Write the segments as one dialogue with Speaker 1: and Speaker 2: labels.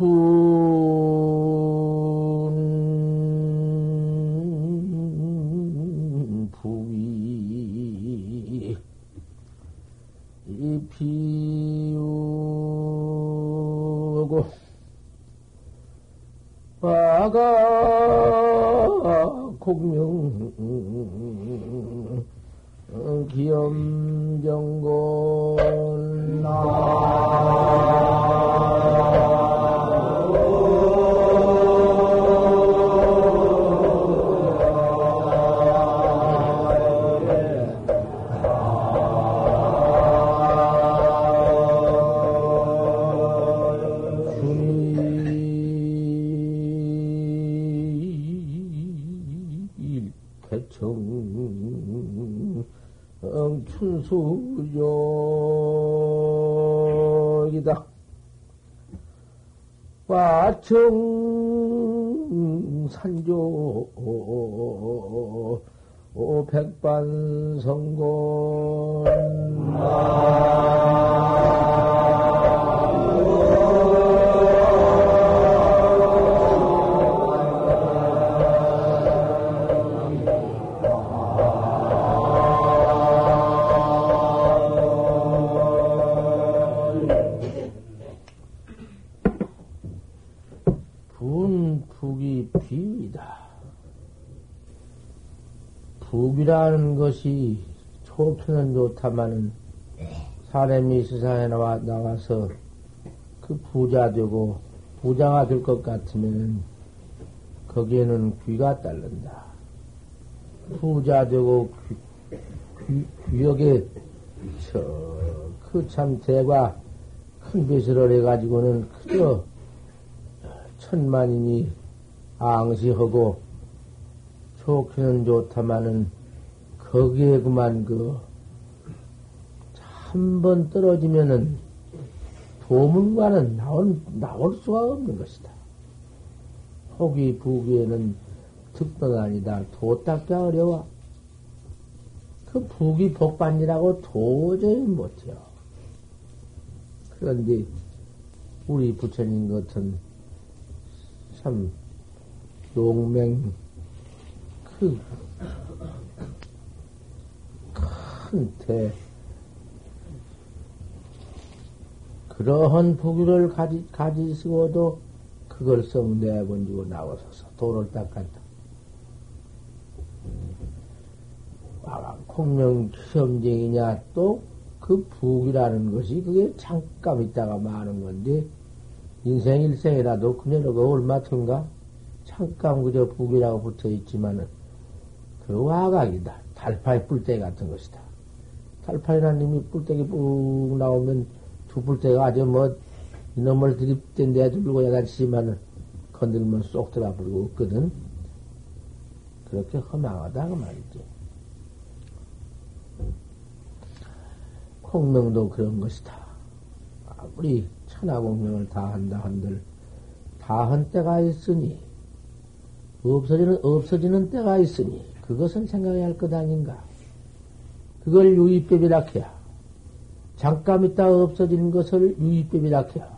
Speaker 1: 분 북이라는 것이 좋기는 좋다마는 사람이 세상에 나와, 나와서 그 부자 되고 부자가 될 것 같으면 거기에는 귀가 따른다. 부자 되고 귀, 귀, 귀역에 저그 참 대과 큰 배설을 해가지고는 그저 천만인이 앙시하고 좋기는 좋다마는 거기에 그만 그 한 번 떨어지면은 도문과는 나올, 나올 수가 없는 것이다. 혹이 부귀에는 특권 아니다. 도 닦기 어려워. 그 부귀 복반이라고 도저히 못해요. 그런데 우리 부처님 같은 참 용맹 그큰대 그러한 부귀를 가지, 가지시고도 그걸 썩 내번지고 나와서서 도를 닦았다. 와와 공명 시험쟁이냐 또 그 부귀라는 것이 그게 잠깐 있다가 마는 건데 인생 일생이라도 그녀가 얼마 튼가 잠깐 그저 부귀라고 붙어 있지만은 그 와각이다. 달파의 뿔떼기 같은 것이다. 달파이라는 님이 뿔떼기 뿡 나오면 두 뿔떼가 아주 뭐 이놈을 데 들고 야단치지만은 건들면 쏙 들어 버리고 없거든. 그렇게 허망하다 그 말이지. 공명도 그런 것이다. 아무리 천하 공명을 다 한다 한들 다 한 때가 있으니 없어지는 없어지는 때가 있으니 그것은 생각해야 할 것 아닌가? 그걸 유의법이라 해야 잠깐 있다 없어지는 것을 유의법이라 해야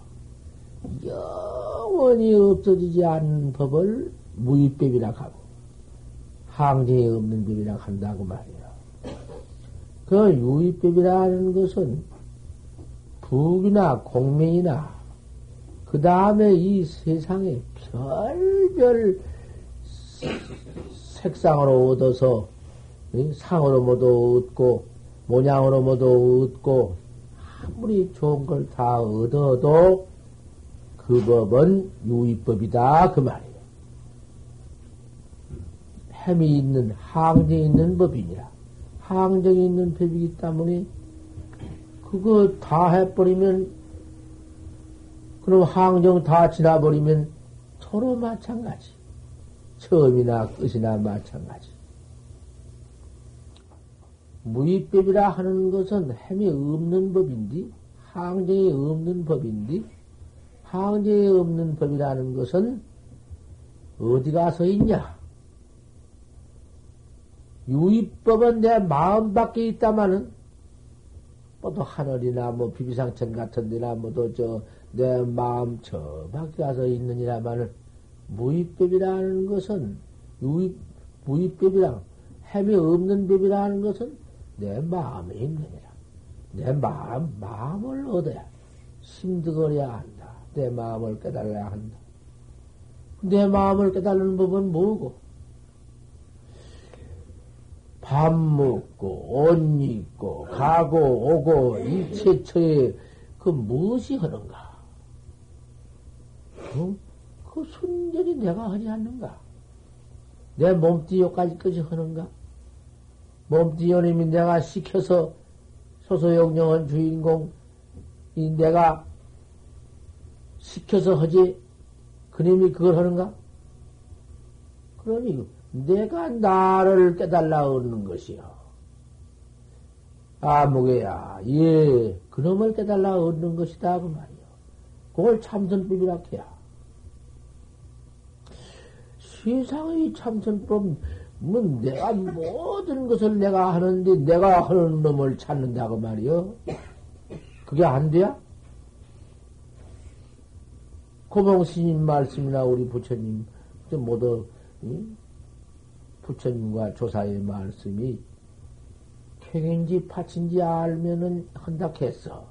Speaker 1: 영원히 없어지지 않는 법을 무의법이라 하고 항쟁이 없는 법이라 한다고 말이야. 그 유의법이라는 것은 북이나 공명이나 그 다음에 이 세상에 별별 색상으로 얻어서 상으로 모두 얻고 모양으로 모두 얻고 아무리 좋은 걸 다 얻어도 그 법은 유의법이다 그 말이에요. 햄이 있는 항정이 있는 법이니라. 항정이 있는 법이기 때문에 그거 다 해버리면 그럼 항정 다 지나버리면 서로 마찬가지. 처음이나 끝이나 마찬가지. 무의법이라 하는 것은 햄이 없는 법인데, 항정이 없는 법인데, 항정이 없는 법이라는 것은 어디 가서 있냐? 유의법은 내 마음 밖에 있다마는, 뭐또 하늘이나 뭐 비비상천 같은 데나 뭐또 저 내 마음 저 밖에 가서 있느니라마는 무입법이라는 것은 유입 무입법이랑 햄이 없는 법이라는 것은 내 마음에 있느니라. 내 마음 마음을 얻어야 힘들어야 한다. 내 마음을 깨달아야 한다. 내 마음을 깨달는 법은 뭐고? 밥 먹고, 옷 입고, 가고, 오고, 이체처에 그 무엇이 하는가? 어? 그 순전히 내가 하지 않는가? 내 몸띠요까지 끝이 하는가? 몸띠요님이 내가 시켜서 소소영령한 주인공, 이 내가 시켜서 하지, 그님이 그걸 하는가? 그러니 내가 나를 깨달라 얻는 것이요. 아무개야, 예, 그놈을 깨달라 얻는 것이다, 그 말이요. 그걸 참선법이라 해야. 세상의 참선법, 뭐 내가 모든 것을 내가 하는데 내가 하는 놈을 찾는다고 말이요. 그게 안 돼야? 고봉 스님 말씀이나 우리 부처님 모두 부처님과 조사의 말씀이 쾌인지 파친지 알면은 한다 했어.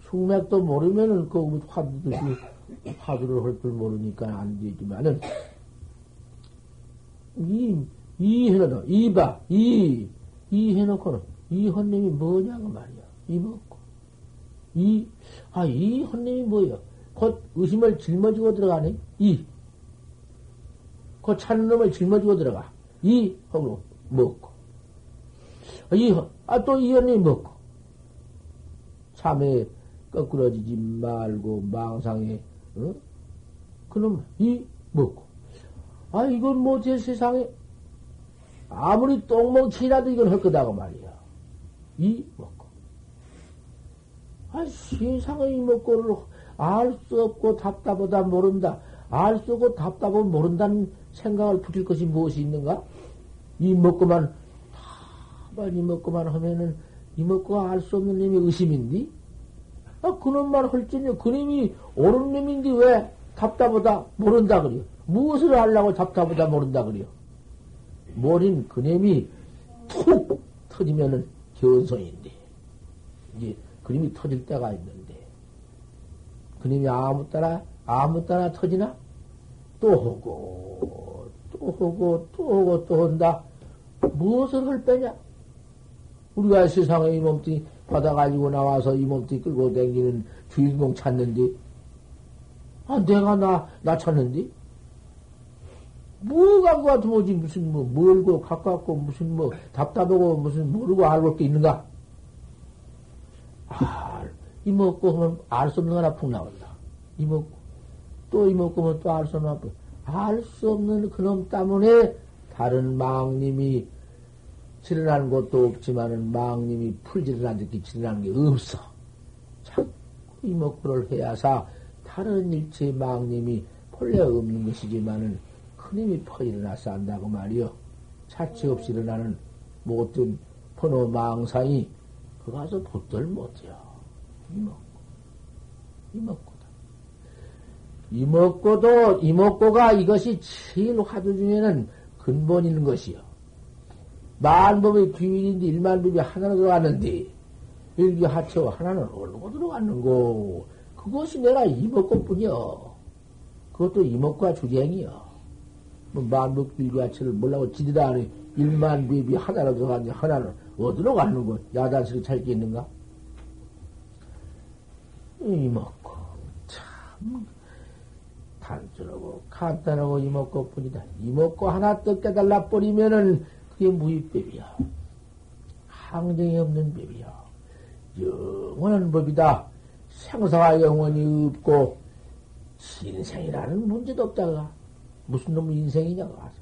Speaker 1: 숙맥도 모르면은 그 화두듯이 화두를 할 줄 모르니까 안 되지만은 이, 이 해놓고, 이 봐, 이, 이 해놓고는, 이 헌님이 뭐냐고 말이야. 이 먹고. 이, 아, 이 헌님이 뭐야. 곧 의심을 짊어지고 들어가네. 이. 그 찾는 놈을 짊어지고 들어가. 이, 하고 먹고. 이, 아, 또 이 헌님이 먹고. 참에 거꾸러지지 말고 망상에, 어? 그놈, 이, 먹고. 아, 이건 뭐 제 세상에 아무리 똥멍치라도 이건 할 거다고 말이야. 이 먹고. 아, 세상의 이 먹고를 알 수 없고 답답하다 모른다. 알 수 없고 답답하고 모른다는 생각을 붙일 것이 무엇이 있는가? 이 먹고만, 다만 이 먹고만 하면은 이 먹고 알수 없는 놈이 의심인디? 아, 그놈만 할지니 그놈이 옳은 놈인데 왜 답답하다 모른다 그래요? 무엇을 하려고 답답하다 모른다 그래요. 모린 그림이 툭 터지면은 견성인데 이제 그림이 터질 때가 있는데 그림이 아무 따라 아무 따라 터지나 또 하고 또 하고 또 하고 또 한다. 무엇을 할 빼냐? 우리가 세상에 이 몸뚱이 받아가지고 나와서 이 몸뚱이 끌고 다니는 주인공 찾는데, 아, 내가 나, 나 찾는데? 뭐가 그와 도무지 무슨 뭐 멀고 가깝고 무슨 뭐 답답하고 무슨 모르고 알고 게 있는가? 아, 이먹고 하면 알 수 없는 거나 푹 나온다. 이먹고 또 이먹고 하면 또 알 수 없는 거나 알수 없는 그놈 때문에 다른 망님이 지어난 것도 없지만은 망님이 풀지를 듯이 지어난 게 없어. 자꾸 이먹고를 해야사 다른 일체 망님이 본래 없는 것이지만은 큰힘이 퍼 일어나서 한다고 말이요. 차치 없이 일어나는 못된 번호 망상이 그 가서 붙들 못해요. 이먹고. 이먹고다. 이먹고도, 이먹고가 이것이 제일 화두 중에는 근본 있는 것이요. 만법의 귀인인데 일만법이 하나로 들어갔는데, 일기 하체와 하나는 어디로 들어갔는고, 그것이 내가 이먹고 뿐이요. 그것도 이먹고가 주쟁이요. 뭐 만복비교하치를 몰라고 지리다 하니 일만 비비 하나로 들어가니 하나는 어디로 가는 거 야단스럽게 잘게 있는가? 이먹고 참 단순하고 간단하고 이먹고 뿐이다. 이먹고 하나 더 깨달라 버리면은 그게 무의법이야. 항정이 없는 법이야. 영원한 법이다. 생사가 영원히 없고 신생이라는 문제도 없다가 무슨 놈의 인생이냐고 하죠.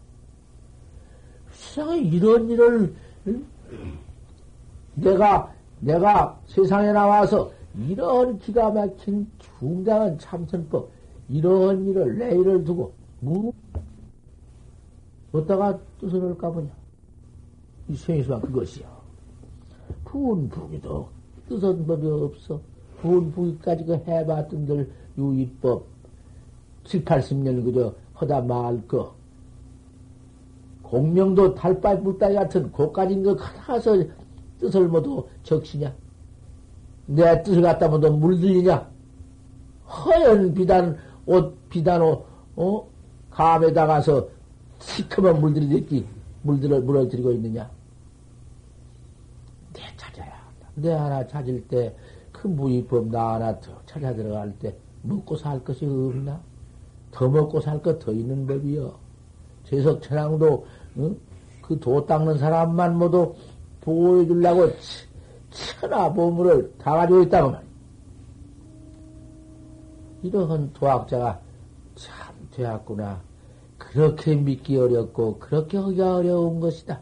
Speaker 1: 세상에 이런 일을, 내가, 내가 세상에 나와서 이런 기가 막힌 중대한 참선법, 이런 일을, 내 일을 두고, 무, 어디다가 뜻을 할까 보냐. 이 생이수만 그것이요. 부은 부기도 뜻은 법이 없어. 부은 부기까지 그 해봤던들 유의법 7, 80년 그저 허다 말 거. 공명도 달빨 물따기 같은 고까진 거 가서 뜻을 모두 적시냐? 내 뜻을 갖다 모두 물들리냐? 허연 비단, 옷, 비단 옷, 어? 감에다가서 시커먼 물들이듯이 물들을 물어들이고 있느냐? 내 찾아야 한다. 내 하나 찾을 때, 그 무위법 나 하나 더 찾아 들어갈 때, 먹고 살 것이 없나? 더 먹고 살 것 더 있는 법이여. 재석 천왕도, 응? 그도 닦는 사람만 모두 보호해 주려고 천하 보물을 다 가지고 있다고 말. 이러한 도학자가 참 되었구나. 그렇게 믿기 어렵고, 그렇게 하기 어려운 것이다.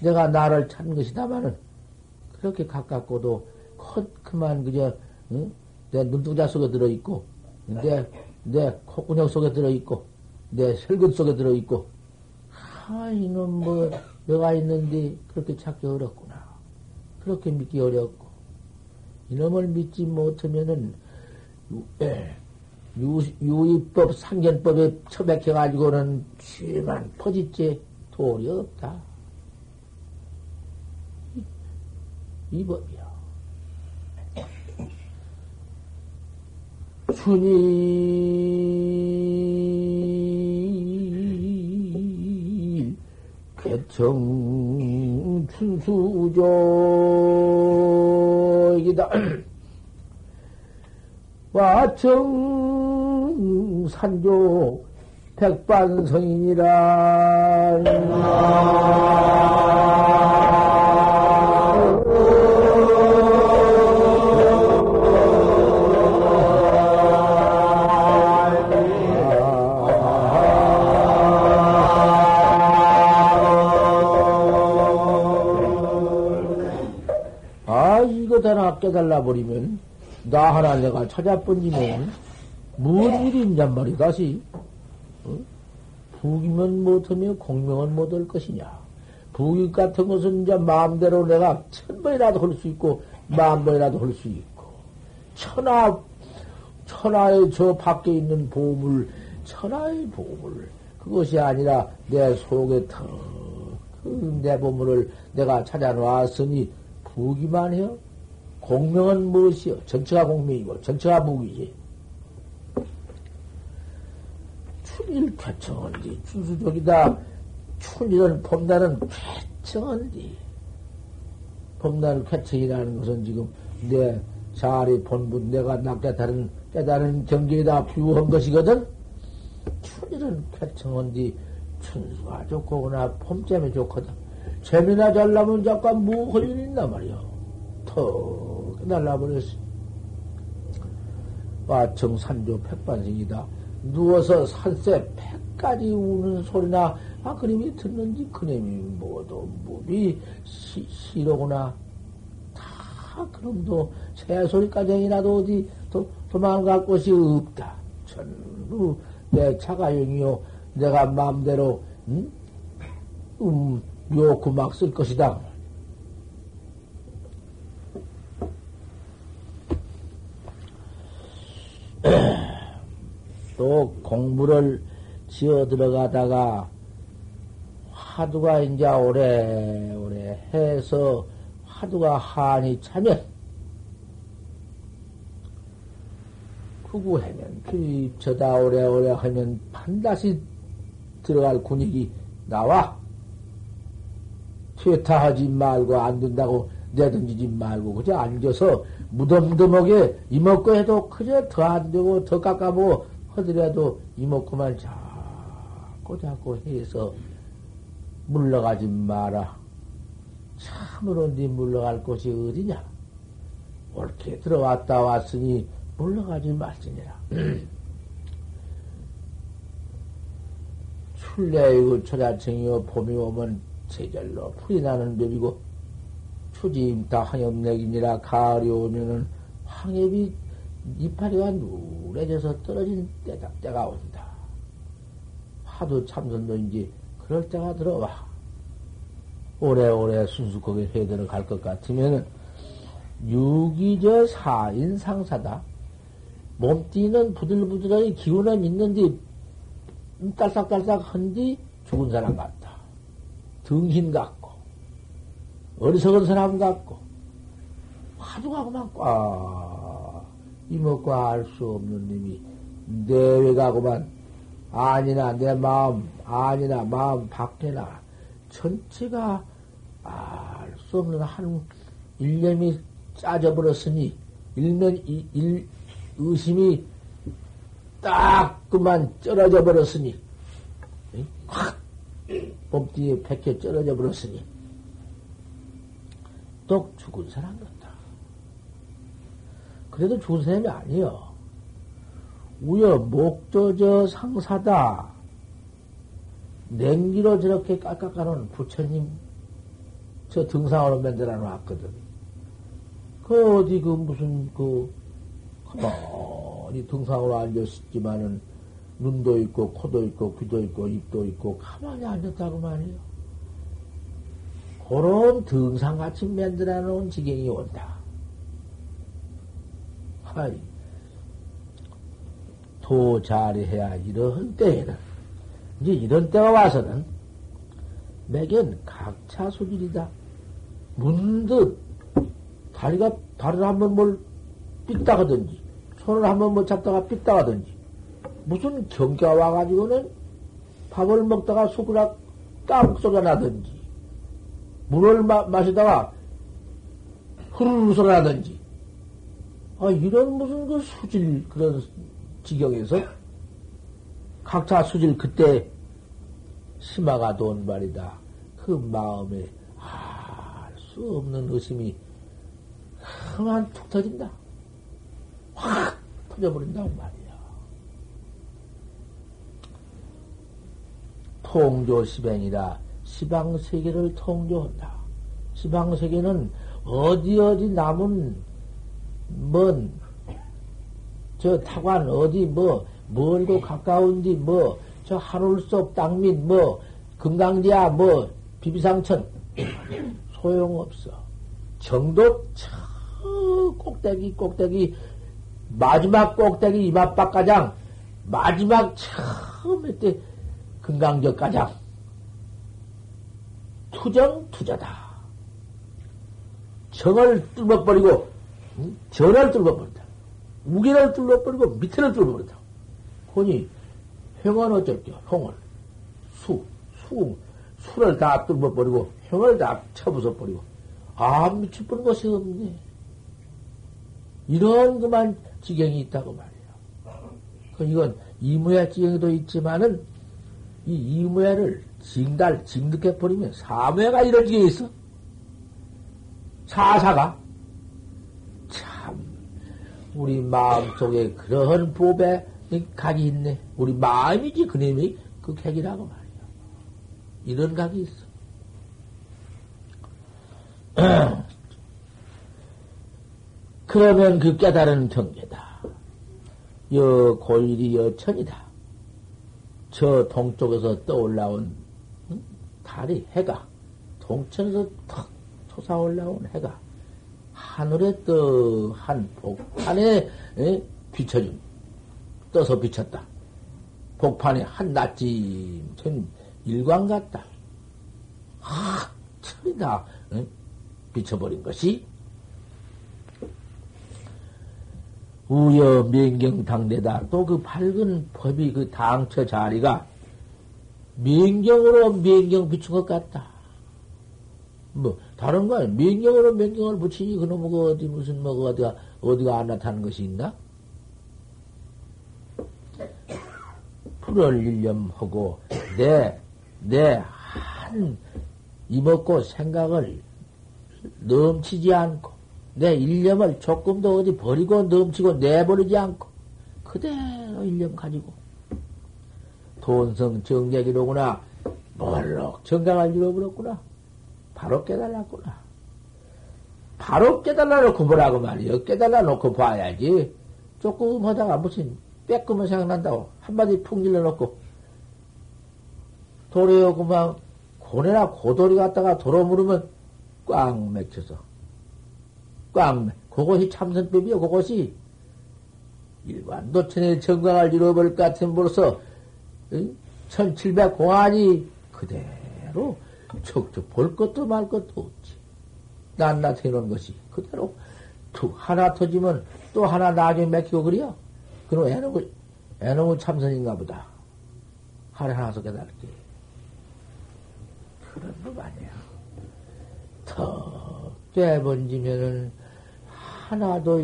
Speaker 1: 내가 나를 찾는 것이다마는, 그렇게 가깝고도, 컷, 그만, 그저, 응? 내 눈두자 속에 들어 있고, 내, 내 콧구녕 속에 들어있고, 내 혈근 속에 들어있고, 아, 이놈 뭐, 내가 있는데 그렇게 찾기 어렵구나. 그렇게 믿기 어렵고, 이놈을 믿지 못하면은, 유, 예, 유, 유의법, 상견법에 처박혀가지고는 죄만 퍼짓지 도리 없다. 이, 이 법이야. 춘이 개청 춘수족이다. 와청 산조 백반성인이라. 하나 깨달아 버리면 나 하나 내가 찾아번지면 뭔 일이 있냔 말이 다시 어? 부기면 못하며 공명은 못할 것이냐. 부기 같은 것은 이제 마음대로 내가 천 번이라도 할 수 있고 만 번이라도 할 수 있고. 천하 천하의 저 밖에 있는 보물 천하의 보물. 그것이 아니라 내 속에 더그내 보물을 내가 찾아놨으니 부기만 해요. 공명은 무엇이요? 전체가 공명이고, 전체가 무기지. 춘일 쾌청언디, 춘수족이다. 춘일은 봄날은 쾌청언디. 봄날 쾌청이라는 것은 지금 내 자리 본분, 내가 나 깨달은, 깨달은 경계에다 비유한 것이거든? 춘일은 쾌청언디, 춘수가 좋고구나, 봄잼이 좋거든. 재미나 잘나면 잠깐 뭐 걸리는 있나 말이야. 턱. 날라버렸어. 와청 산조 백반생이다. 누워서 산새 백까지 우는 소리나 아 그림이 듣는지 그림이 뭐도 무비 시로구나. 다 그럼도 새소리까지이라도 어디 도, 도망갈 곳이 없다. 전부 내 자가용이요. 내가 마음대로 응? 음, 묘구 막 쓸 것이다. 또 공부를 지어 들어가다가 화두가 이제 오래오래 해서 화두가 한이 차면 구구하면 그 저다 오래오래 하면 반드시 들어갈 군익이 나와. 퇴타하지 말고 안 된다고 내던지지 말고 그저 앉아서 무덤무덤하게 이먹고 해도 그저 더 안 되고 더 깎아보고 하더라도 이먹고만 자꾸 자꾸 해서 물러가지 마라. 참으로 네 물러갈 곳이 어디냐? 옳게 들어왔다 왔으니 물러가지 말지니라. 출래이고 초자청이요 봄이 오면 제절로 풀이 나는 법이고 추지임다 황엽내기니라 가을이 오면은 황엽이 이파리가 누래져서 떨어진 때다, 때가 온다. 하도 참선도 이제 그럴 때가 들어와. 오래오래 순숙하게 회대를 갈 것 같으면은 유기저 사인 상사다. 몸띠는 부들부들하게 기운은 있는데 딸싹딸싹 한디 죽은 사람 같다. 등신 같고 어리석은 사람 같고 화두가고만 꽉 이먹고 알수 없는 놈이 내외가고만 아니나 내 마음 아니나 마음 밖에나 전체가 알 수 없는 한 일념이 짜져버렸으니 일면 일, 의심이 딱 그만 쩔어져 버렸으니 확 몸띠에 백혀 쩔어져 버렸으니 또 죽은 사람 같다. 그래도 죽은 사람이 아니여. 우여 목조저 상사다. 냉기로 저렇게 깎아가는 부처님 저 등상으로 만들어 놨거든. 그 어디 그 무슨 그 가만히 등상으로 앉았지만은 눈도 있고 코도 있고 귀도 있고 입도 있고 가만히 앉았다고 말이요. 그런 등상같이 만들어 놓은 지경이 온다. 하이. 도 잘해야 이런 때에는, 이제 이런 때가 와서는, 매견 각차 소질이다. 문득, 다리가, 다리를 한번 뭘 삐딱하든지, 손을 한번 못 잡다가 삐딱하든지, 무슨 경계가 와가지고는 밥을 먹다가 숟가락 딱 소리가 나든지, 물을 마, 마시다가 흐르르 소리 나든지, 아, 이런 무슨 그 수질, 그런 지경에서 각자 수질 그때 심화가 돈 말이다. 그 마음에 알 수 없는 의심이 그만 툭 터진다. 확 터져버린다고 말이야. 통조 시뱅이라 시방세계를 통조한다. 시방세계는 어디 어디 남은 먼, 저 타관 어디 뭐, 멀고 가까운디 뭐, 저 하늘속 땅밑 뭐, 금강지야 뭐, 비비상천. 소용없어. 정도 저 꼭대기 꼭대기 마지막 꼭대기 이마박 가장 마지막 처음에 때 금강적 가장 투정 투자다. 정을 뚫어버리고 전을 뚫어버린다. 무게를 뚫어버리고 밑에를 뚫어버린다. 혼이 형은 어쩔게요? 형을 수, 수, 수를 다 뚫어버리고 형을 다 쳐부숴버리고 아 미쳐버린 것이 없네. 이런 그만 지경이 있다고 말이에요. 그 이건 이무야 지경도 있지만은 이 이무야를 징달, 징득해버리면 이런 지경이 있어. 사사가 우리 마음 속에 그러한 법에 각이 있네. 우리 마음이지 그놈이 그 객이라고 말이야. 이런 각이 있어. 그러면 그 깨달은 경계다. 여 고일이 여천이다. 저 동쪽에서 떠올라온 달이 해가 동천에서 턱 솟아 올라온 해가 하늘에 떠한 복판에 에? 비춰줌 떠서 비쳤다. 복판에 한 낯짐 된 일광 같다. 아, 천이다. 에? 비춰버린 것이 우여 명경당대다. 또 그 밝은 법이 그 당처 자리가 명경으로 명경 비춘 것 같다. 뭐 다른 거 아니야. 명경으로 명경을 붙이니 그놈 그 어디 무슨 뭐 어디가 어디가 안 나타나는 것이 있나? 풀을 일념하고 내내한 이먹고 생각을 넘치지 않고 내 일념을 조금도 어디 버리고 넘치고 내버리지 않고 그대로 일념 가지고 돈성 정략이로구나 몰록 정강을 잃어버렸구나 바로 깨달았구나. 바로 깨달아 놓고 뭐라고 말이요. 깨달아 놓고 봐야지. 조금 하다가 무슨 빼끔은 생각난다고. 한마디 푹 질러놓고. 도리어 그만 고래나 고돌이 갔다가 도로 물으면 꽉 맥혀서. 꽝, 그것이 참선법이요, 그것이. 일반 노천의 정강을 잃어버릴 것 같은 벌써, 1700 공안이 그대로 척척 볼 것도 말 것도 없지. 낱낱 해 놓은 것이 그대로 툭 하나 터지면 또 하나 나중에 맥히고 그래요. 그럼 애놈의, 애놈의 참선인가 보다. 하나 하나서 깨달게. 그런 법 아니야. 턱 떼번지면은 하나도,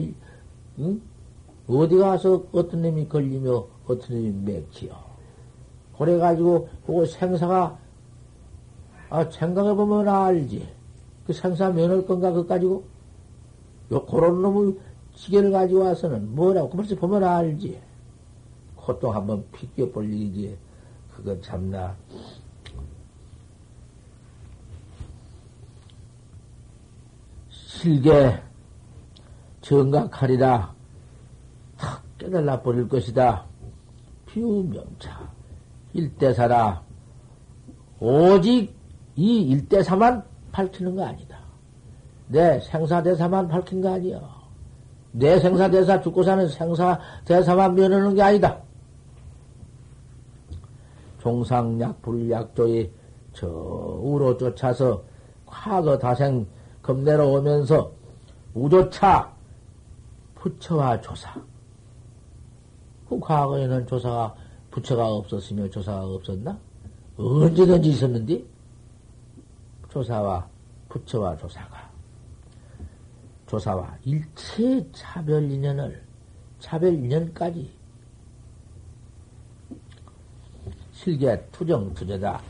Speaker 1: 응? 어디 가서 어떤 놈이 걸리며 어떤 놈이 맥히요. 그래가지고, 그거 생사가, 아, 생각해보면 알지. 그 생사 면할 건가, 그거 가지고? 요, 그런 놈의 지게를 가지고 와서는 뭐라고, 그 벌써 보면 알지. 코또 한번 피껴 볼 일이지. 그거 참나. 실게 정각하리라. 탁 깨달아 버릴 것이다. 비우명차. 일대사라. 오직 이 일대사만 밝히는 거 아니다. 내 생사대사만 밝힌 거 아니야. 내 생사대사 죽고 사는 생사대사만 면하는 게 아니다. 종상약 불약조의 저 우로 쫓아서 과거 다생 겁내러 오면서 우조차 부처와 조사. 그 과거에는 조사가 부처가 없었으며 조사가 없었나? 언제든지 있었는데 조사와 부처와 조사가 조사와 일체 차별 인연을 차별 인연까지 실계 투정 투제다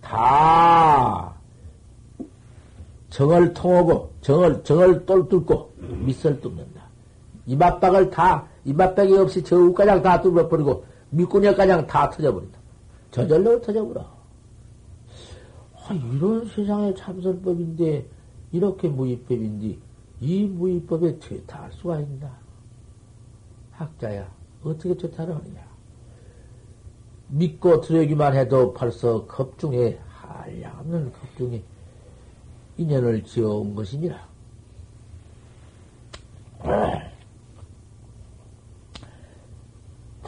Speaker 1: 다 정을 통하고 정을 정을 똘 뚫고 밑을 뚫는다. 이맛박을 다 이맛박이 없이 저 우가장 다 뚫어버리고 밑구녕가장 다 터져버린다. 저절로 터져버려. 아, 이런 세상의 참선법인데 이렇게 무의법인데 이 무의법에 퇴타할 수가 있나? 학자야 어떻게 퇴타를 하느냐? 믿고 들여기만 해도 벌써 겁중에 한량없는 겁중에 인연을 지어온 것이니라.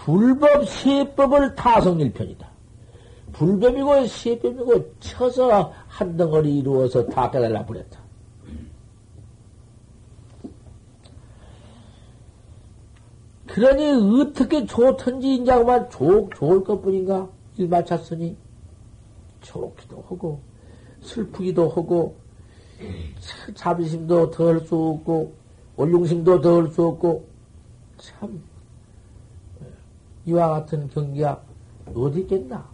Speaker 1: 불법 세법을 타성일편이다. 불법이고 세법이고 쳐서 한 덩어리 이루어서 다 깨달라 버렸다. 그러니 어떻게 좋든지 인자만 좋, 좋을 것뿐인가 일 마쳤으니 좋기도 하고 슬프기도 하고 자비심도 덜 수 없고 원룡심도 덜 수 없고 참 이와 같은 경기가 어디 있겠나?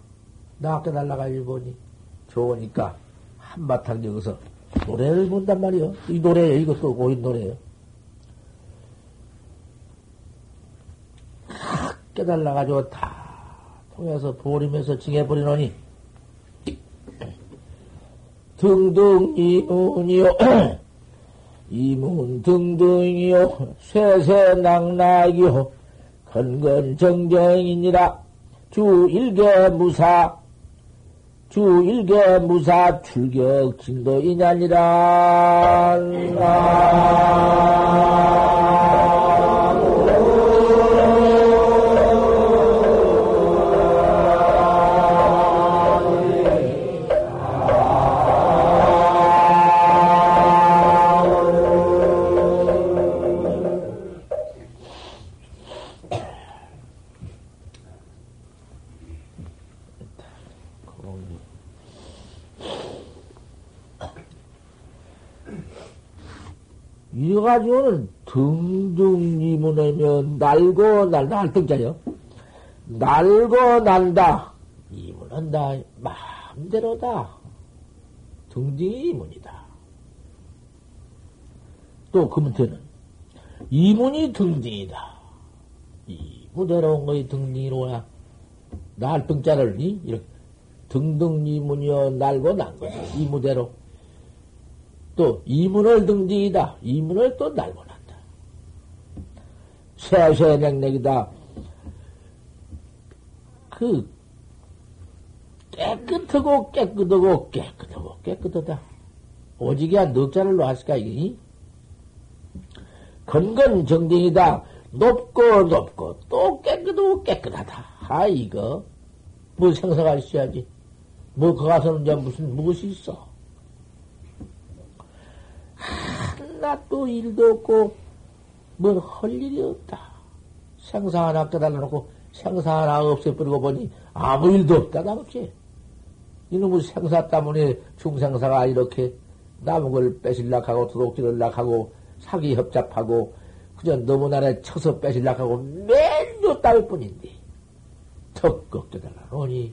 Speaker 1: 나 아까 날라가 일보니 좋으니까 한바탕 여기서 노래를 본단 말이요. 이 노래예요. 이것도 고인 노래예요. 깨달아가지고 다 통해서 보림에서 징해버리노니 등등 이문이요 이문 등등이요 쇠쇠낙낙이요 건건정정이니라. 주 일개 무사 주 일개 무사 출격 진도이냐니라 날고 날, 날등자요. 날고 난다. 이문은 다 마음대로다. 등등이 이문이다. 또그 밑에는 이문이 등등이다. 이문대로 온 거이 등등이로야. 날등자를 이렇게 등등 이문이여 날고 난 거지. 이무대로. 또 이문을 등지이다. 이문을 또 날고 난 다. 쇠쇠냉냉이다. 그 깨끗하고 깨끗하고 깨끗하고 깨끗하다. 오직이야 넉자를 놓았을까 이게? 건건정정이다. 높고 높고 또 깨끗하고 깨끗하다. 아 이거 뭐 생각할 수야지. 뭐 거가서는 이제 무슨 무엇이 있어? 하나 또 일도 없고 뭘 할 일이 없다. 생사 하나 깨달아 놓고 생사 하나 없애버리고 보니 아무 일도 없다 나없지 이놈의 생사 때문에 중생사가 이렇게 남은 걸 뺏으려고 도둑질을락 하고 사기 협잡하고 그저 너무나나 쳐서 뺏으려고 맨요 따위 뿐인데 턱 깨달아 놓으니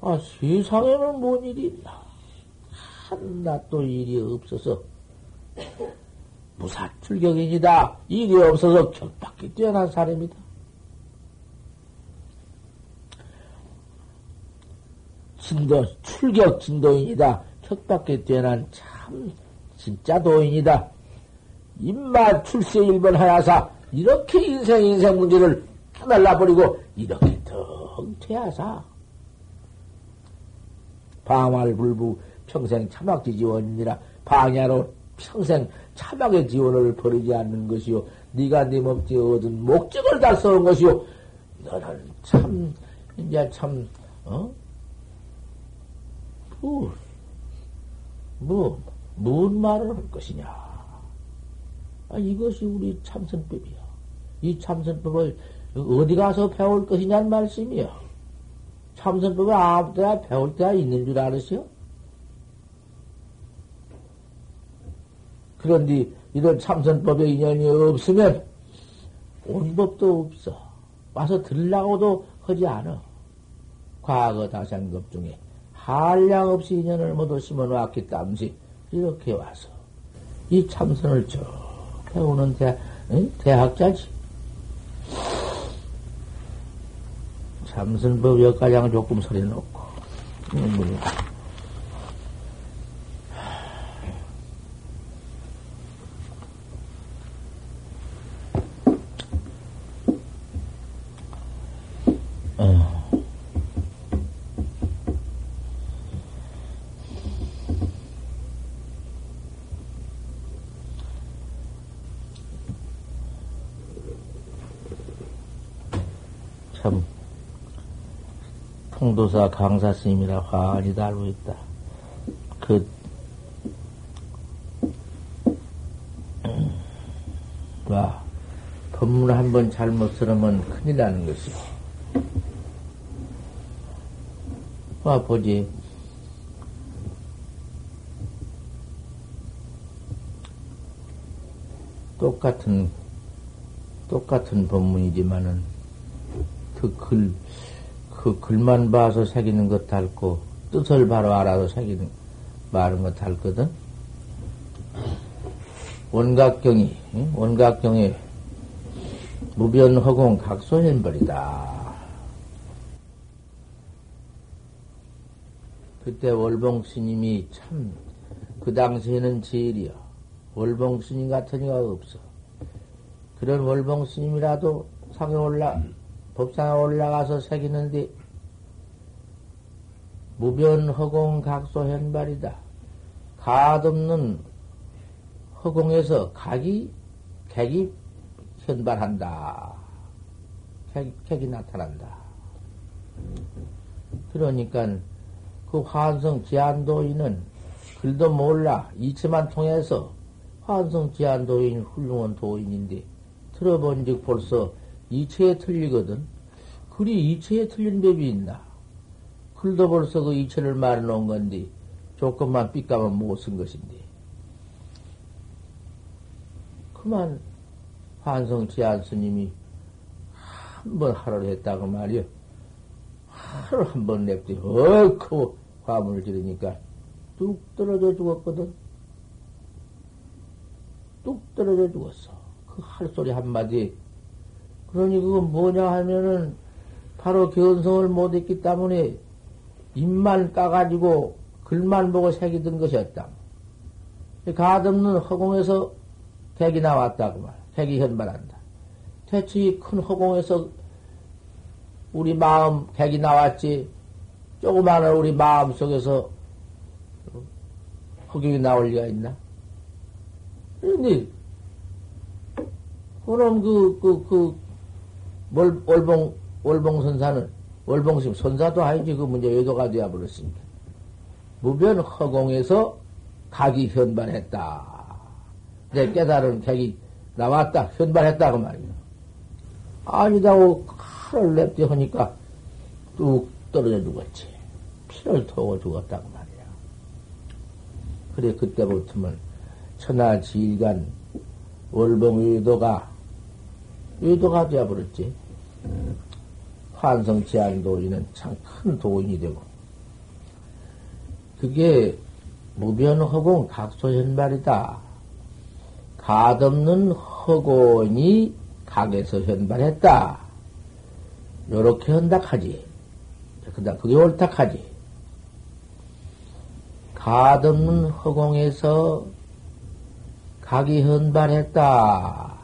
Speaker 1: 아 세상에는 뭔 일이 있나 한나 또 일이 없어서 무사 출격인이다 일이 없어서 격밖에 뛰어난 사람이다 진도, 출격 진도인이다. 척밖에 뛰어난 참, 진짜 도인이다. 입마 출세 일번 하야사, 이렇게 인생, 인생 문제를 깨달아버리고, 이렇게 덩 퇴하사. 방활불부 평생 차막지 지원이라 방야로 평생 차막의 지원을 버리지 않는 것이요. 네가 네 몸뚱이 얻은 목적을 달성한 것이요. 너는 참, 이제 참, 어? 뭐, 뭐, 뭔 말을 할 것이냐. 아, 이것이 우리 참선법이야. 이 참선법을 어디 가서 배울 것이냐는 말씀이야. 참선법을 아무 데나 배울 때가 있는 줄 알으세요? 그런데 이런 참선법에 인연이 없으면 온 법도 없어. 와서 들라고도 하지 않아. 과거 다생급 중에 한량 없이 인연을 모두 심어놓았기 땀시 이렇게 와서 이 참선을 쭉 배우는 대, 응? 대학자지. 참선법 역가장 조금 소리 놓고. 음, 통도사 강사 스님이라 환히 달고 있다. 그, 와, 법문 한 번 잘못 들으면 큰일 나는 것이요. 와, 보지. 똑같은, 똑같은 법문이지만은, 그 글, 그 글만 봐서 새기는 것 닳고 뜻을 바로 알아서 새기는 말은 것 닳거든. 원각경이 원각경이 무변허공 각소현벌이다. 그때 월봉 스님이 참 그 당시에는 제일이야. 월봉 스님 같은 이가 없어. 그런 월봉 스님이라도 상에 올라 법상에 올라가서 새기는데 무변 허공 각소 현발이다. 가없는 허공에서 각이 객이 현발한다. 객, 객이 나타난다. 그러니까 그 환성 제한도인은 글도 몰라 이치만 통해서 환성 제한도인 훌륭한 도인인데 들어본 즉 벌써 이체에 틀리거든. 글이 이체에 틀린 법이 있나? 글도 벌써 그 이체를 말해놓은 건데, 조금만 삐까면 못쓴 것인데. 그만, 환성 지한 스님이 한 번 하루를 했다고 말이요. 하루 한 번 냅디, 어그 화문을 지르니까 뚝 떨어져 죽었거든. 뚝 떨어져 죽었어. 그 할 소리 한마디 그러니 그건 뭐냐 하면은 바로 견성을 못했기 때문에 입만 까가지고 글만 보고 새기던 것이었다. 가없는 허공에서 객이 나왔다고 말. 객이 현발한다. 대체 이큰 허공에서 우리 마음 객이 나왔지. 조그마한 우리 마음 속에서 허경이 나올 리가 있나? 그런데 그럼 그, 그, 그, 월, 월봉, 월봉 선사는, 월봉심 선사도 아니지, 그 문제 외도가 되어 버렸으니까. 무변 허공에서 각이 현발했다. 내 깨달은 객이 나왔다, 현발했다, 그 말이야. 아니다고 칼을 냅대 하니까 뚝 떨어져 죽었지. 피를 토고 죽었다고 말이야. 그래, 그때부터는 천하 지일간 월봉 의도가, 의도가 되어버렸지. 환성치 않은 도인은 참 큰 도인이 되고, 그게 무변허공 각소현발이다. 가없는 허공이 각에서 현발했다. 요렇게 헌닥하지. 그게 옳다하지. 가없는 허공에서 각이 헌발했다.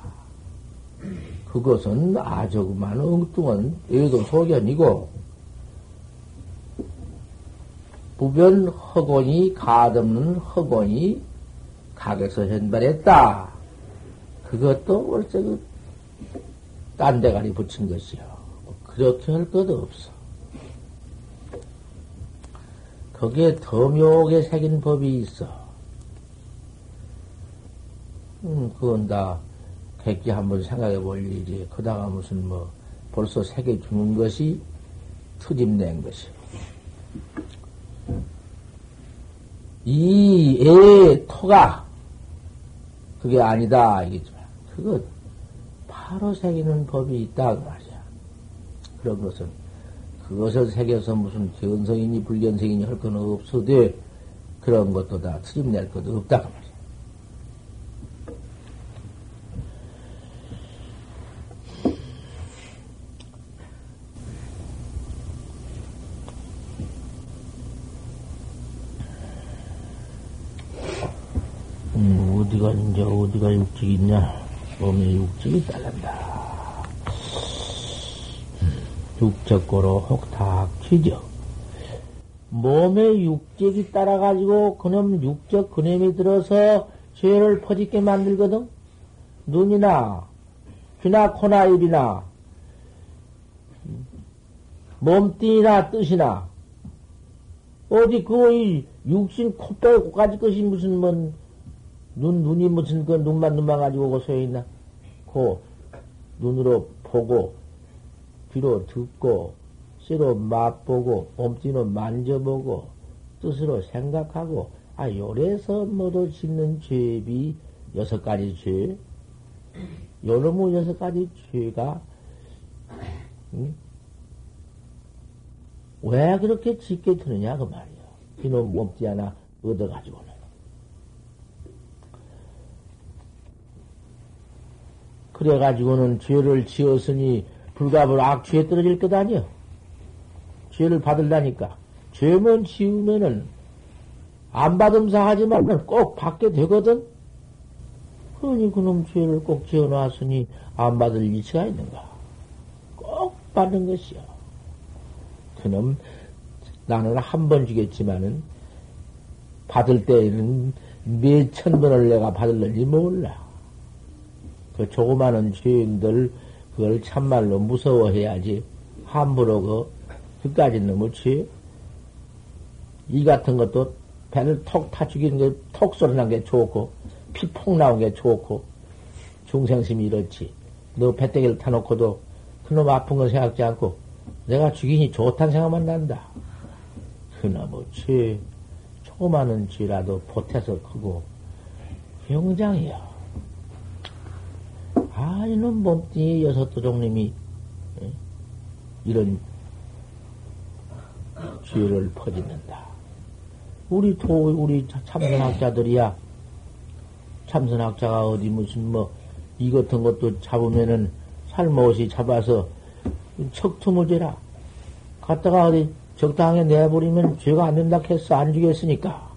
Speaker 1: 그것은 아주만 엉뚱한 의도 소견이고, 부변 허곤이 가없는 허곤이 각에서 현발했다. 그것도 벌써 그, 딴 대가리 붙인 것이요. 그렇게 할 것도 없어. 거기에 더 묘하게 새긴 법이 있어. 음, 그건 다 객기 한번 생각해 볼 일이지. 그다가 무슨 뭐 벌써 새겨 주는 것이 투집낸 것이. 이애 토가 그게 아니다 이겠지만 그거 바로 새기는 법이 있다 그 말이야. 그런 것은 그것을 새겨서 무슨 견성이니 불견성이니 할 건 없어도 그런 것도 다 트집낼 것도 없다 그 말이야. 어디가 이제 어디가 육직이 있냐? 몸에 육직이 따른다. 육적고로 혹탁 튀죠. 몸에 육적이 따라가지고 그놈 육적 그놈이 들어서 죄를 퍼짓게 만들거든. 눈이나 귀나 코나 입이나 몸뚱이나 뜻이나 어디 그 육신 코 빼고 까지 것이 무슨 뭔 눈, 눈이 무슨 그 눈만 눈만 가지고 고서 있나? 그 눈으로 보고, 귀로 듣고, 씨로 맛보고, 몸띠로 만져보고, 뜻으로 생각하고, 아, 요래서 모두 짓는 죄비 여섯 가지 죄. 요놈의 여섯 가지 죄가, 응? 왜 그렇게 짓게 되느냐, 그 말이야. 이놈 몸띠 하나 얻어가지고는. 그래가지고는 죄를 지었으니 불가불 악취에 떨어질 것 아니요. 죄를 받을라니까. 죄만 지으면은 안 받음사 하지만 꼭 받게 되거든. 그러니 그놈 죄를 꼭 지어놨으니 안 받을 이치가 있는가? 꼭 받는 것이요. 그놈 나는 한 번 주겠지만은 받을 때는 몇 천 번을 내가 받을는지 몰라. 그 조그마한 죄인들 그걸 참말로 무서워해야지 함부로 그 그까지 넘을지. 이 같은 것도 배를 톡타 죽이는 게톡 소리 난 게 좋고 피 폭 나온 게 좋고 중생심이 이렇지. 너 배때기를 타놓고도 그놈 아픈 건 생각지 않고 내가 죽이니 좋다는 생각만 난다. 그나뭐 죄 조그마한 죄라도 보태서 크고 병장이야 아, 이놈 몸뚱이 여섯 도종님이 예? 이런 죄를 퍼짓는다. 우리 도, 우리 참선학자들이야. 참선학자가 어디 무슨 뭐, 이 같은 것도 잡으면은 살못이 잡아서 척tum을 죄라. 갔다가 어디 적당하게 내버리면 죄가 안 된다 했어. 안 죽였으니까.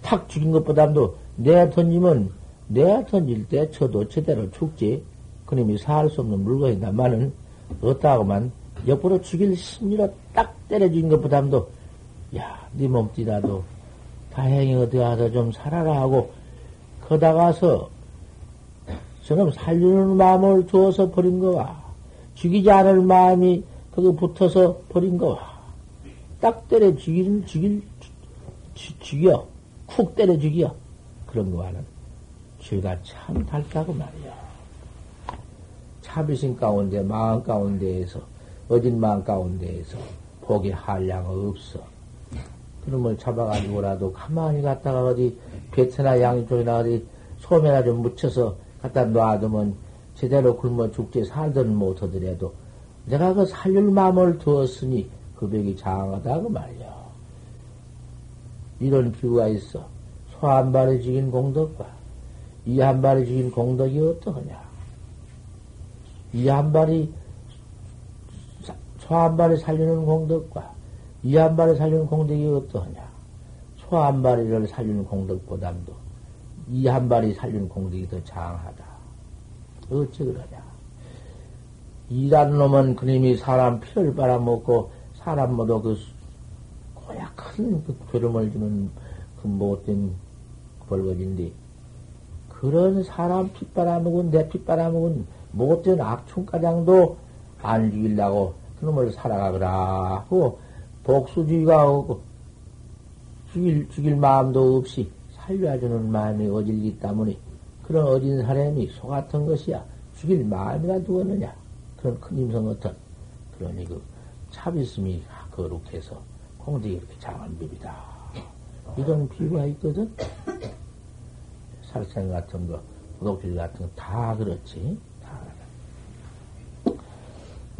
Speaker 1: 탁 죽인 것보다도 내 던지면 내가 던질 때 저도 제대로 죽지. 그놈이 살 수 없는 물건이다마는 어따고만 옆으로 죽일 심리로 딱 때려 죽인 것보다도 야, 네 몸띠라도 다행히 어디 가서 좀 살아라 하고 거다 가서 저놈 살리는 마음을 두어서 버린 거와 죽이지 않을 마음이 거기 붙어서 버린 거와 딱 때려 죽일, 죽일, 죽, 죽여. 쿡 때려 죽여. 그런 거와는 죄가 참 달다고 말이야. 차비신 가운데, 마음 가운데에서, 어진 마음 가운데에서 복이 한량 없어. 그놈을 잡아가지고라도 가만히 갔다가 어디 베트나 양쪽이나 어디 소매나 좀 묻혀서 갖다 놔두면 제대로 굶어 죽지 살든 못하더라도 내가 그 살릴 마음을 두었으니 그 벽이 장하다고 말이야. 이런 비유가 있어. 소한 발에 죽인 공덕과 이 한 발에 죽인 공덕이 어떠하냐? 이 한 발이 소 한 발에 살리는 공덕과 이 한 발에 살리는 공덕이 어떠하냐? 소 한 발이를 살리는 공덕보담도 이 한 발이 살리는 공덕이 더 장하다. 어째 그러냐? 이란 놈은 그님이 사람 피를 빨아먹고 사람 모두 그 고약한 그 괴름을 주는 그 못된 벌거진데 그런 사람 피 빨아먹은 내피 빨아먹은 못된 악충가장도 안 죽이려고 그놈을 살아가거라 하고 복수주의가 오고 죽일, 죽일 마음도 없이 살려주는 마음이 어질기 때문에 그런 어린 사람이 소 같은 것이야 죽일 마음이나 두었느냐? 그런 큰 임성 같은 그러니 그 차비스미 거룩해서 공덕이 이렇게 장한 법이다. 이런 비유가 있거든 살생 같은 거 구독질 같은 거 다 그렇지.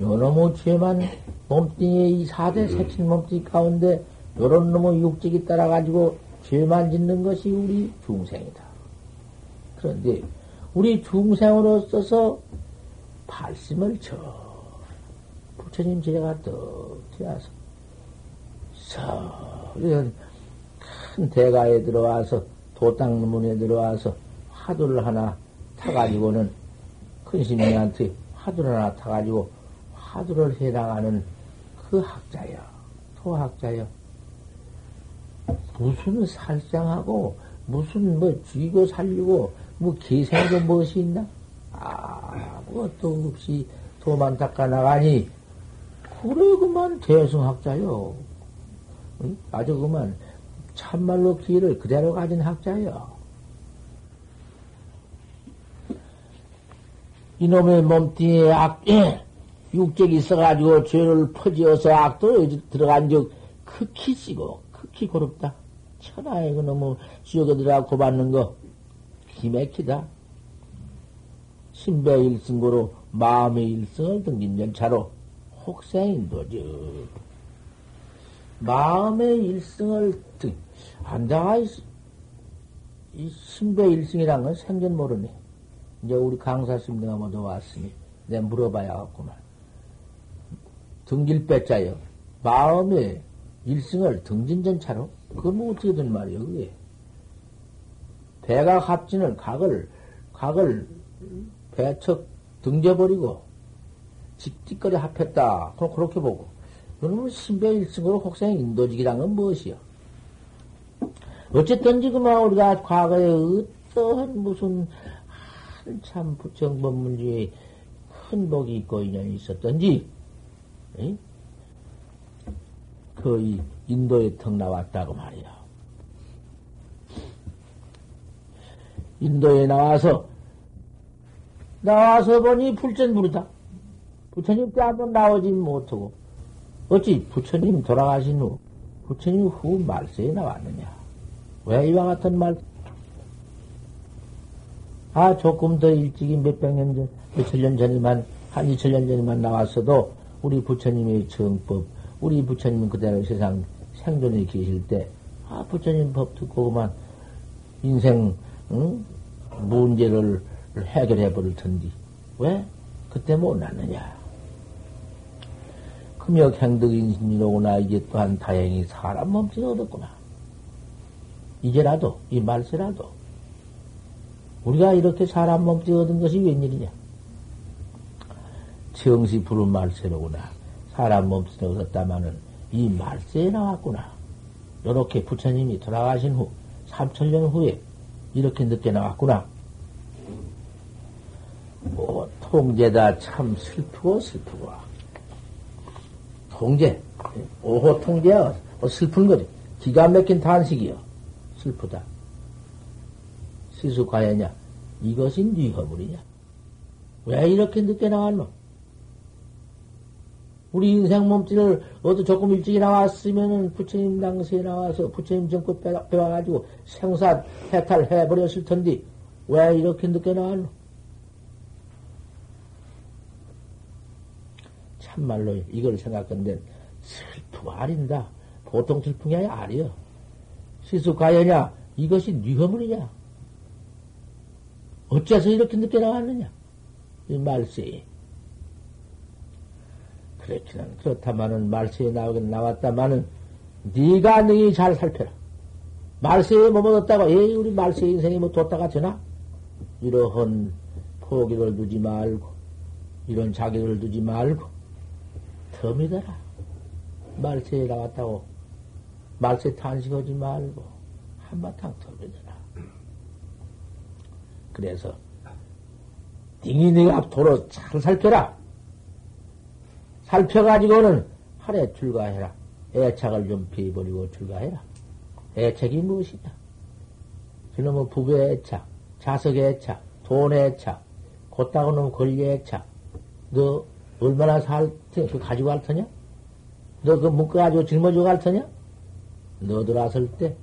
Speaker 1: 요놈의 죄만 몸뚱이의 이 사대 세친 몸뚱이 가운데 요런 놈의 육적이 따라가지고 죄만 짓는 것이 우리 중생이다. 그런데 우리 중생으로서서 발심을 저 부처님 제가 떡 되어서. 서큰 대가에 들어와서 도땅문에 들어와서 화두를 하나 타가지고는 큰 스님한테 화두를 하나 타가지고 화두를 해나가는 그 학자여, 토학자여. 무슨 살상하고, 무슨 뭐 죽이고 살리고, 뭐 기생도 무엇이 있나? 아무것도 없이 도만 닦아 나가니, 그래, 그만 대승학자요. 응? 아주 그만 참말로 기회를 그대로 가진 학자요. 이놈의 몸뚱이에 악, 예. 육적이 있어가지고 죄를 퍼지어서 악도에 들어간 적 극히 찌고 극히 고롭다. 천하에 그 너무 지옥에 들어가 고받는 거 기맥히다. 신배 일승고로 마음의 일승을 등진 연차로 혹생인도죠. 마음의 일승을 등, 앉아가 이 신배 일승이란 건 생전 모르네. 이제 우리 강사 스님네가 모두 왔으니 내가 물어봐야 겠구만. 등길 빼자요. 마음의 일승을 등진전차로? 그건 뭐 어떻게 된 말이요, 그게? 배가 합지는 각을, 각을 배척 등져버리고, 직직거리 합했다. 그럼 그렇게 보고. 그러면 신배 일승으로 혹생 인도직이란 건 무엇이요? 어쨌든 지금 우리가 과거에 어떠한 무슨 한참 부정법문주의 큰 복이 있고 인연이 있었던지, 거의 인도에 턱 나왔다고 말이야. 인도에 나와서, 나와서 보니 불전 부르다. 부처님 때 한번 나오지 못하고, 어찌 부처님 돌아가신 후, 부처님 후 말세에 나왔느냐? 왜 이와 같은 말? 아, 조금 더 일찍이 몇백 년 전, 몇천 년 전에만, 한 이천 년 전에만 나왔어도, 우리 부처님의 정법, 우리 부처님은 그대로 세상 생존에 계실 때, 아, 부처님 법 듣고 그만 인생, 응? 문제를 해결해 버릴 텐데, 왜? 그때 못 났느냐? 금역 행덕 인신이로구나. 이제 또한 다행히 사람 몸짓을 얻었구나. 이제라도, 이 말세라도, 우리가 이렇게 사람 몸짓 얻은 것이 웬일이냐? 정시 부른 말세로구나. 사람 몸짓에 얻었다마는 이 말세에 나왔구나. 이렇게 부처님이 돌아가신 후, 3천년 후에 이렇게 늦게 나왔구나. 통제다 참 슬프고 슬프고. 통제. 오호 통제야. 어, 슬픈 거지. 기가 막힌 탄식이요. 슬프다. 시수과야냐. 이것이 네 허물이냐. 왜 이렇게 늦게 나왔노? 우리 인생 몸짓을 어디 조금 일찍 나왔으면은 부처님 당시에 나와서 부처님 정권 배워가지고 생사 해탈해버렸을 텐데 왜 이렇게 늦게 나왔노? 참말로 이걸 생각한데 슬프고 아린다. 보통 슬픈 게 아니야. 시수가여냐? 이것이 네 허물이냐? 어째서 이렇게 늦게 나왔느냐? 이 말세에. 그렇지는 그렇다마는 말세에 나오긴 나왔다마는 네가 너희 잘 살펴라. 말세에 뭐 얻었다고 에이 우리 말세 인생이 뭐 뒀다가 되나? 이러한 포기를 두지 말고 이런 자기를 두지 말고 더 믿어라. 말세에 나왔다고 말세 탄식하지 말고 한바탕 더 믿어라. 그래서 딩이 네가 도로 잘 살펴라. 살펴가지고는 하래 출가해라. 애착을 좀 피해버리고 출가해라. 애착이 무엇이냐? 그놈의 부부의 애착, 자석의 애착, 돈의 애착, 곧다고 놈 권리의 애착. 너 얼마나 살, 그 가지고 갈 터냐? 너 그 묶어 가지고 짊어지고 갈 터냐? 너들 왔을 때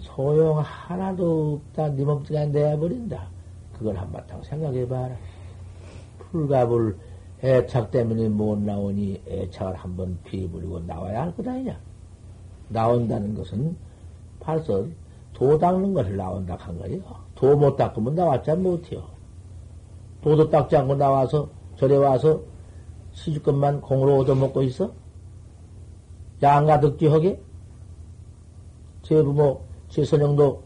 Speaker 1: 소용 하나도 없다. 네 몸뚱이가 내버린다. 그걸 한바탕 생각해봐라. 풀갑을 애착 때문에 못 나오니 애착을 한번 피해버리고 나와야 할 것 아니냐. 나온다는 것은 벌써 도 닦는 것을 나온다 한 거예요. 도 못 닦으면 나왔자 못해요. 도도 닦지 않고 나와서 절에 와서 시주것만 공으로 얻어먹고 있어? 양가 득지하게? 제 부모, 제 선영도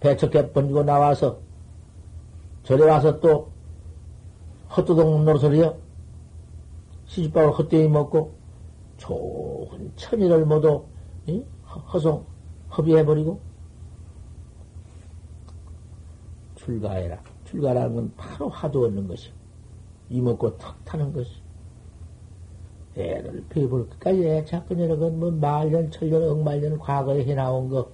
Speaker 1: 배척해 번지고 나와서 절에 와서 또 헛도둑 노릇을해요 시집밥을 헛되이 먹고 좋은 천일을 모두 허송 허비해버리고 출가해라. 출가라는 건 바로 화두 얻는 것이 이먹고 턱 타는 것이. 애를 배볼 끝까지 애착근이라 건뭐 말년, 천년, 억말년 과거에 해나온 거.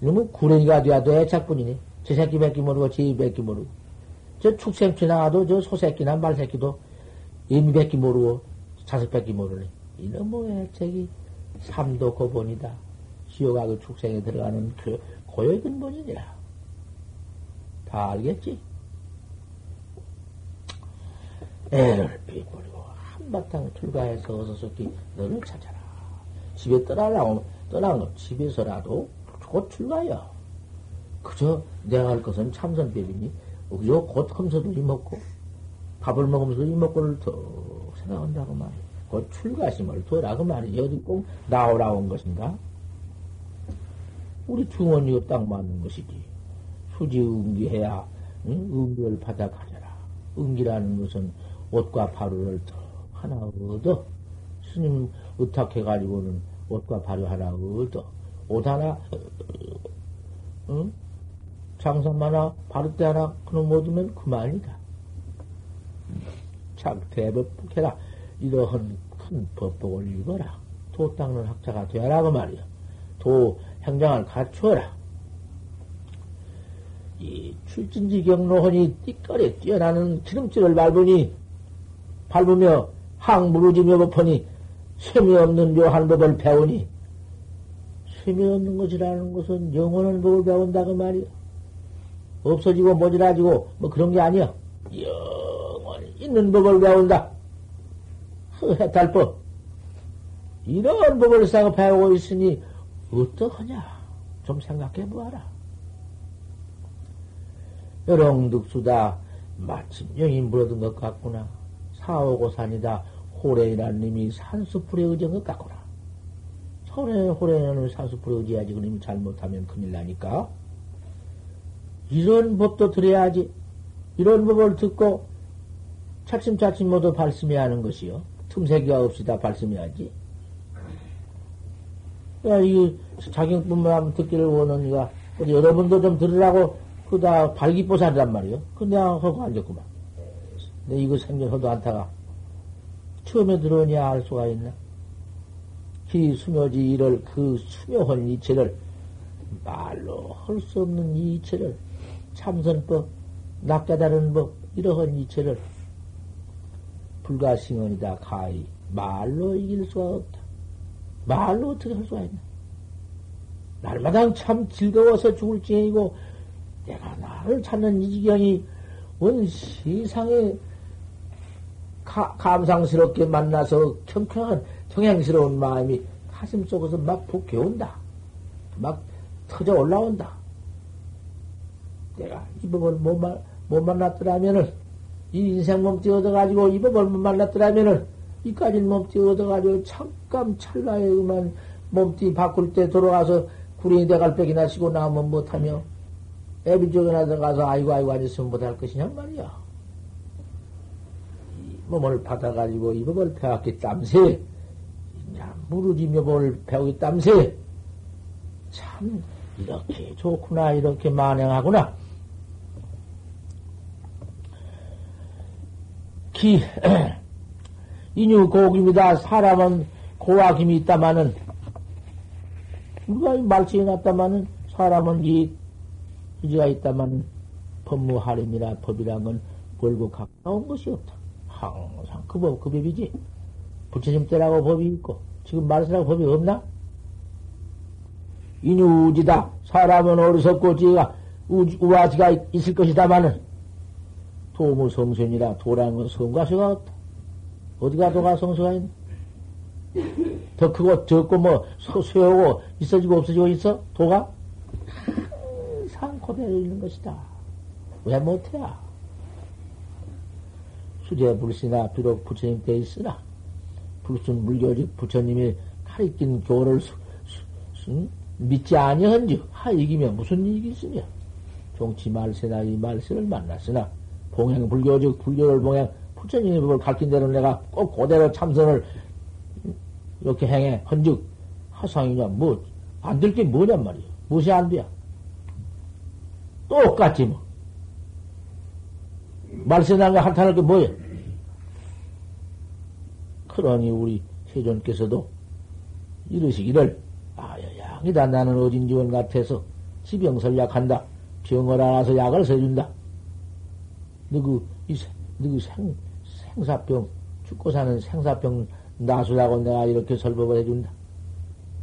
Speaker 1: 이러면 구렁이가 돼야도 애착뿐이니 저 새끼 뱉기 모르고 지 뱉기 모르고. 저 축생치 나와도 저 소새끼나 말새끼도 이미 뱉기 모르고 자식 뱉기 모르니 이놈의 애착이 삼도 고본이다. 지옥하고 그 축생에 들어가는 그 고요의 근본이니라 다 알겠지? 애를 비버리고 한바탕 출가해서 어서 속히 너를 찾아라. 집에 떠나려고, 떠나는 집에서라도 곧 출가야. 그저 내가 할 것은 참선법이니, 그저 곧 험서도 이먹고, 밥을 먹으면서 이먹고를 더 생각한다고 말이야. 곧 출가심을 더라 그 말이야. 어디 꼭 나오라 온 것인가? 우리 중원이가 딱 맞는 것이지. 수지 응기해야 응? 응기를 받아 가져라. 응기라는 것은 옷과 바루를 더 하나 얻어. 스님 의탁해가지고는 옷과 바루 하나 얻어. 옷 하나, 응? 장삼 하나, 바루대 하나, 그놈 얻으면 그만이다. 참, 대법해라. 이러한 큰 법복을 읽어라. 도 닦는 학자가 되어라. 그 말이야. 도 행장을 갖추어라. 이 출진지 경로헌이 띠거리 뛰어나는 기름질을 밟으니 밟으며 항무르지며 법하니 셈이 없는 묘한 법을 배우니 셈이 없는 것이라는 것은 영원한 법을 배운다 그 말이야. 없어지고 모자라지고 뭐 그런 게 아니야. 영원히 있는 법을 배운다. 해탈법. 이런 법을 쌓고 배우고 있으니 어떠하냐? 좀 생각해 보아라. 여롱득수다. 마침 영이 물어든 것 같구나. 사오고산이다. 호래이라는 님이 산수풀에 것 같구나. 손에 호래는 산수풀에 의지해야지. 그님이 잘못하면 큰일 나니까. 이런 법도 들어야지. 이런 법을 듣고 차츰차츰 모두 발심해야 하는 것이요. 틈새기가 없이 다 발심해야지. 야, 이 자격뿐만 듣기를 이가 여러분도 좀 들으라고 그다 발기보살이란 말이요. 그 내가 하고 앉았구만. 내 이거 생겨서도 않다가 처음에 들어오냐 알 수가 있나? 기 수묘지 이를 그 수묘한 이체를 말로 할 수 없는 이 이체를 참선법, 낚아다른 법 이러한 이체를 불가승원이다 가히 말로 이길 수가 없다. 말로 어떻게 할 수가 있나? 날마다 참 즐거워서 죽을 지경이고 내가 나를 찾는 이 지경이 온 세상에 가, 감상스럽게 만나서 경쾌한 경향스러운 마음이 가슴 속에서 막 북겨온다. 막 터져 올라온다. 내가 이 법을 못, 만, 못 만났더라면은, 이 인생 몸띠 얻어가지고 이 법을 못 만났더라면은, 이까지 몸띠 얻어가지고 잠깐 찰나에 그만 몸띠 바꿀 때 돌아가서 구린이 대갈백이나 치고 나오면 못하며, 애비 쪽에나 들어가서 아이고 아이고 앉았으면 못할 것이냐 말이야. 몸을 받아가지고 이 법을 배웠기 땀새, 무르지며 법을 배우기 땀새, 참, 이렇게 좋구나, 이렇게 만행하구나. 기, 인유 고김이다. 사람은 고와 김이 있다마는, 우리가 말씀이 났다마는, 사람은 이, 의지가 있다마는, 법무하림이나 법이란 건 벌고 가까운 것이 없다. 항상 그 법, 그 법이지. 부처님 때라고 법이 있고, 지금 말씀하고 법이 없나? 인유우지다. 사람은 어리석고 지가 우아지가 있을 것이다마는 도무 성선이라 도라는 건 성과서가 없다. 어디가 도가 성서가 있나? 더 크고 적고 뭐 쇠하고 있어지고 없어지고 있어? 도가? 항상 고대로 있는 것이다. 왜 못해야? 수제 불신이나 비록 부처님 때 있으나 불순 물교직 부처님이 가리킨 교를 수, 수, 수, 믿지 아니한즉 하 이기면 무슨 이익이 있으며? 종치 말세나 이 말세를 만났으나 봉행 불교즉 불교를 봉행 부처님의 법을 가르친 대로 내가 꼭 그대로 참선을 이렇게 행해 헌즉 하상이냐 뭐 안 될 게 뭐냔 말이야 무엇이 안 돼야? 똑같지 뭐. 말세나가 한탄할 게 뭐야 그러니 우리 세존께서도 이러시기를 아니다. 나는 어진 지원 같아서 지병설약한다. 병을 알아서 약을 써준다. 너그, 이, 너그 생, 생사병, 죽고 사는 생사병 나수라고 내가 이렇게 설법을 해준다.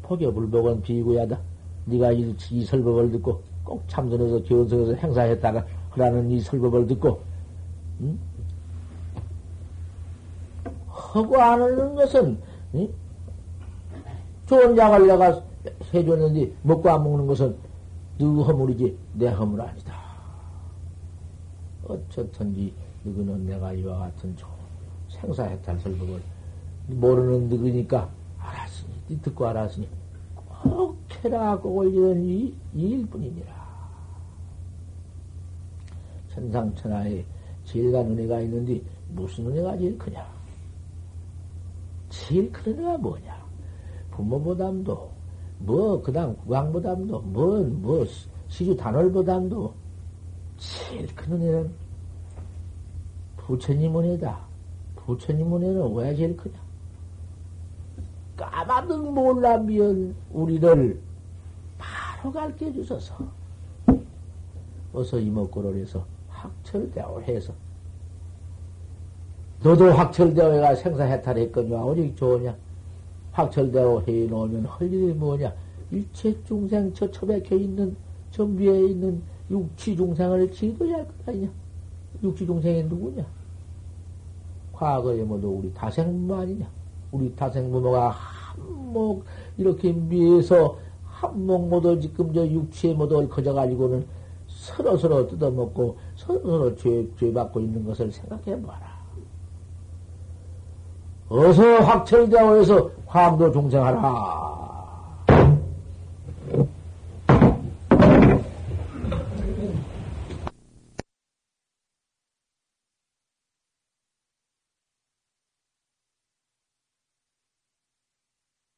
Speaker 1: 폭여불복은 비구야다. 네가 이, 이 설법을 듣고 꼭 참선해서 견성해서 행사했다가 하라는 이 설법을 듣고, 응? 하고 안 하는 것은, 응? 좋은 약을 내가 해줬는데 먹고 안 먹는 것은 누구 허물이지 내 허물 아니다. 어쨌든지 누구는 내가 이와 같은 좋은 생사해탈 설법을 모르는 누구니까 알았으니 듣고 알았으니 꼭 해라 꼭 올리는 이, 일뿐이니라. 천상천하에 제일가 은혜가 있는데 무슨 은혜가 제일 크냐? 제일 큰 은혜가 뭐냐? 부모보담도 뭐, 그 다음 구강보담도, 뭐, 뭐, 시주 단월보담도, 제일 큰 은혜는 부처님 은혜다. 부처님 은혜는 왜 제일 크냐? 까마득 몰라면 우리를 바로 가르쳐 주셔서, 어서 이목구를 해서 학철대오 해서, 너도 학철대오가 생사해탈했거니와 어디 좋으냐? 확철대로 해놓으면 할 일이 뭐냐? 일체 중생 저 처박혀 있는 저 위에 있는 육치 중생을 지도해야 할 것 아니냐? 육치 중생이 누구냐? 과거에 모두 우리 다생부모 아니냐? 우리 다생부모가 한몫 이렇게 위에서 한몫 모두 지금 저 육치에 모두 커져가지고는 서로 서로 뜯어먹고 서로 서로 죄, 죄 받고 있는 것을 생각해 봐라. 어서 확철대오에서 화암도 중생하라.